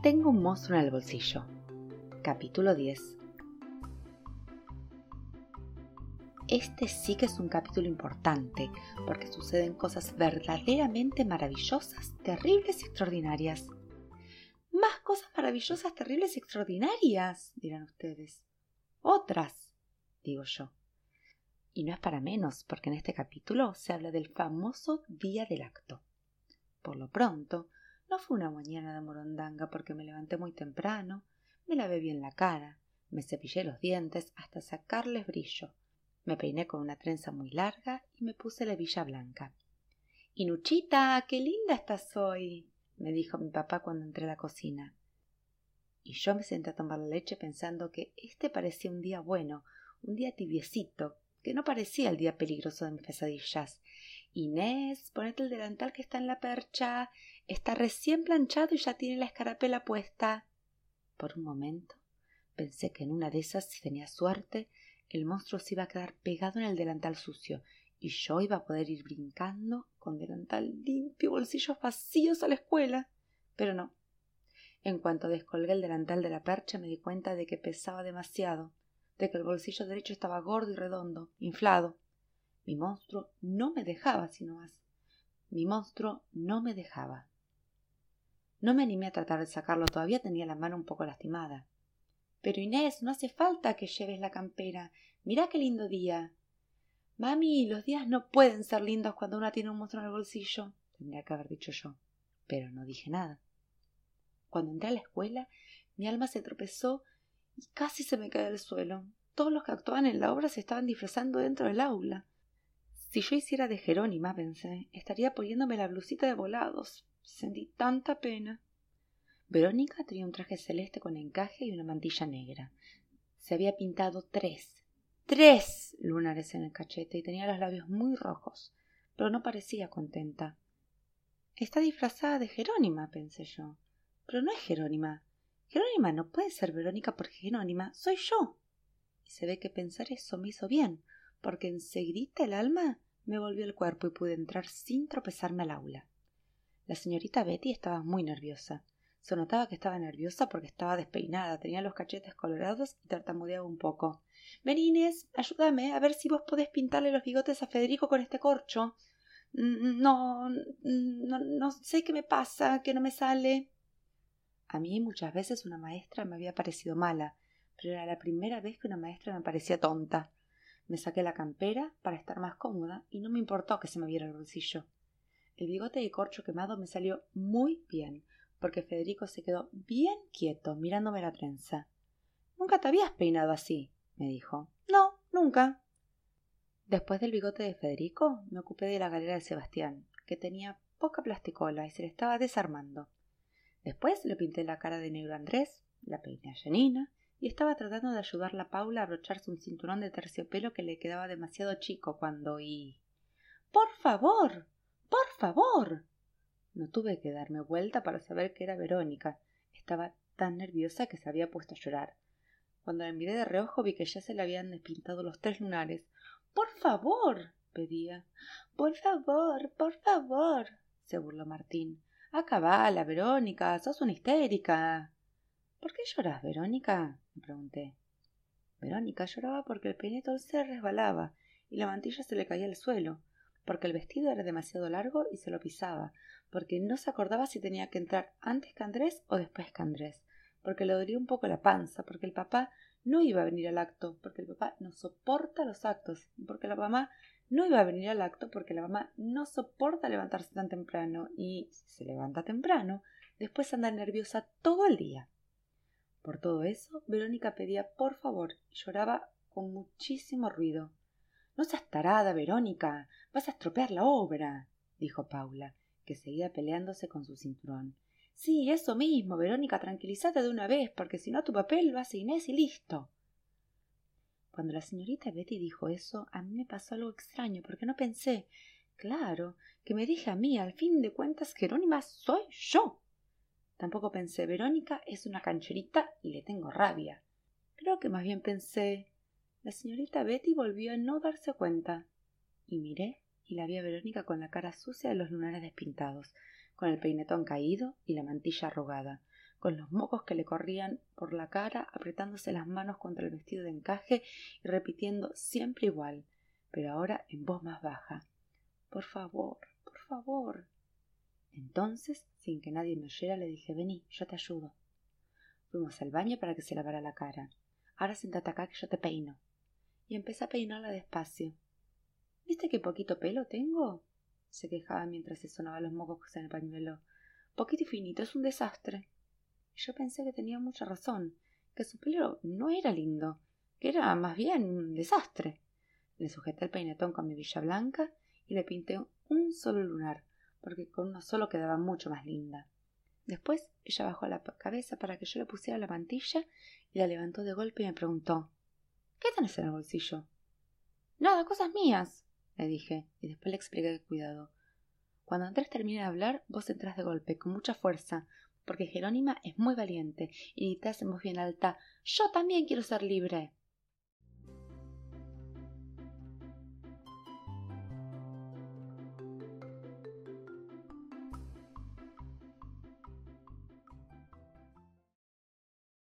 Tengo un monstruo en el bolsillo. Capítulo 10. Este sí que es un capítulo importante, porque suceden cosas verdaderamente maravillosas, terribles y extraordinarias. Más cosas maravillosas, terribles y extraordinarias, dirán ustedes. Otras, digo yo. Y no es para menos, porque en este capítulo se habla del famoso día del acto. Por lo pronto, no fue una mañana de morondanga porque me levanté muy temprano, me lavé bien la cara, me cepillé los dientes hasta sacarles brillo, me peiné con una trenza muy larga y me puse la villa blanca. Inuchita, qué linda estás hoy, me dijo mi papá cuando entré a la cocina. Y yo me senté a tomar la leche pensando que este parecía un día bueno, un día tibiecito, que no parecía el día peligroso de mis pesadillas. Inés, ponete el delantal que está en la percha, Está recién planchado y ya tiene la escarapela puesta. Por un momento pensé que en una de esas, si tenía suerte, el monstruo se iba a quedar pegado en el delantal sucio y yo iba a poder ir brincando con delantal limpio y bolsillos vacíos a la escuela. Pero no. En cuanto descolgué el delantal de la percha me di cuenta de que pesaba demasiado, de que el bolsillo derecho estaba gordo y redondo, inflado. Mi monstruo no me dejaba sino más. Mi monstruo no me dejaba. No me animé a tratar de sacarlo, todavía tenía la mano un poco lastimada. Pero Inés, no hace falta que lleves la campera. Mira qué lindo día. Mami, los días no pueden ser lindos cuando una tiene un monstruo en el bolsillo, tendría que haber dicho yo. Pero no dije nada. Cuando entré a la escuela, mi alma se tropezó y casi se me cae al suelo. Todos los que actuaban en la obra se estaban disfrazando dentro del aula. Si yo hiciera de Jerónima, pensé, estaría poniéndome la blusita de volados, Sentí tanta pena. Verónica tenía un traje celeste con encaje y una mantilla negra. Se había pintado tres, tres lunares en el cachete y tenía los labios muy rojos, pero no parecía contenta. Está disfrazada de Jerónima, pensé yo. Pero no es Jerónima. Jerónima no puede ser Verónica porque Jerónima soy yo. Y se ve que pensar eso me hizo bien, porque enseguida el alma me volvió el cuerpo y pude entrar sin tropezarme al aula. La señorita Betty estaba muy nerviosa. Se notaba que estaba nerviosa porque estaba despeinada, tenía los cachetes colorados y tartamudeaba un poco. Benines, ayúdame a ver si vos podés pintarle los bigotes a Federico con este corcho. Mm, no, no, no sé qué me pasa, que no me sale. A mí muchas veces una maestra me había parecido mala, pero era la primera vez que una maestra me parecía tonta. Me saqué la campera para estar más cómoda y no me importó que se me viera el bolsillo. El bigote de corcho quemado me salió muy bien, porque Federico se quedó bien quieto mirándome la trenza. Nunca te habías peinado así, me dijo. No, nunca. Después del bigote de Federico, me ocupé de la galera de Sebastián, que tenía poca plasticola y se le estaba desarmando. Después le pinté la cara de negro a Andrés, la peiné a Janina, y estaba tratando de ayudarla a Paula a abrocharse un cinturón de terciopelo que le quedaba demasiado chico cuando y. Por favor. Por favor. No tuve que darme vuelta para saber que era Verónica. Estaba tan nerviosa que se había puesto a llorar. Cuando la miré de reojo vi que ya se le habían despintado los tres lunares. Por favor. pedía. Por favor, por favor. se burló Martín. Acabala, Verónica, sos una histérica. ¿Por qué lloras, Verónica? me pregunté. Verónica lloraba porque el peinetón se resbalaba y la mantilla se le caía al suelo porque el vestido era demasiado largo y se lo pisaba, porque no se acordaba si tenía que entrar antes que Andrés o después que Andrés, porque le dolía un poco la panza, porque el papá no iba a venir al acto, porque el papá no soporta los actos, porque la mamá no iba a venir al acto porque la mamá no soporta levantarse tan temprano y si se levanta temprano, después anda nerviosa todo el día. Por todo eso, Verónica pedía por favor y lloraba con muchísimo ruido. No seas tarada, Verónica. Vas a estropear la obra, dijo Paula, que seguía peleándose con su cinturón. Sí, eso mismo, Verónica, tranquilízate de una vez, porque si no tu papel lo hace Inés y listo. Cuando la señorita Betty dijo eso, a mí me pasó algo extraño, porque no pensé, claro, que me dije a mí, al fin de cuentas, Jerónima soy yo. Tampoco pensé, Verónica es una cancherita y le tengo rabia. Creo que más bien pensé, la señorita Betty volvió a no darse cuenta. Y miré y la vi a Verónica con la cara sucia de los lunares despintados, con el peinetón caído y la mantilla arrugada, con los mocos que le corrían por la cara, apretándose las manos contra el vestido de encaje y repitiendo siempre igual, pero ahora en voz más baja. Por favor, por favor. Entonces, sin que nadie me oyera, le dije Vení, yo te ayudo. Fuimos al baño para que se lavara la cara. Ahora sentate acá que yo te peino. Y empecé a peinarla despacio. ¿Viste qué poquito pelo tengo? se quejaba mientras se sonaba los mocos en el pañuelo. Poquito y finito, es un desastre. Y yo pensé que tenía mucha razón, que su pelo no era lindo, que era más bien un desastre. Le sujeté el peinetón con mi villa blanca y le pinté un solo lunar, porque con uno solo quedaba mucho más linda. Después ella bajó la cabeza para que yo le pusiera la mantilla y la levantó de golpe y me preguntó ¿Qué tenés en el bolsillo? Nada, cosas mías, le dije, y después le expliqué cuidado. Cuando Andrés termine de hablar, vos entras de golpe, con mucha fuerza, porque Jerónima es muy valiente, y te en voz bien alta Yo también quiero ser libre.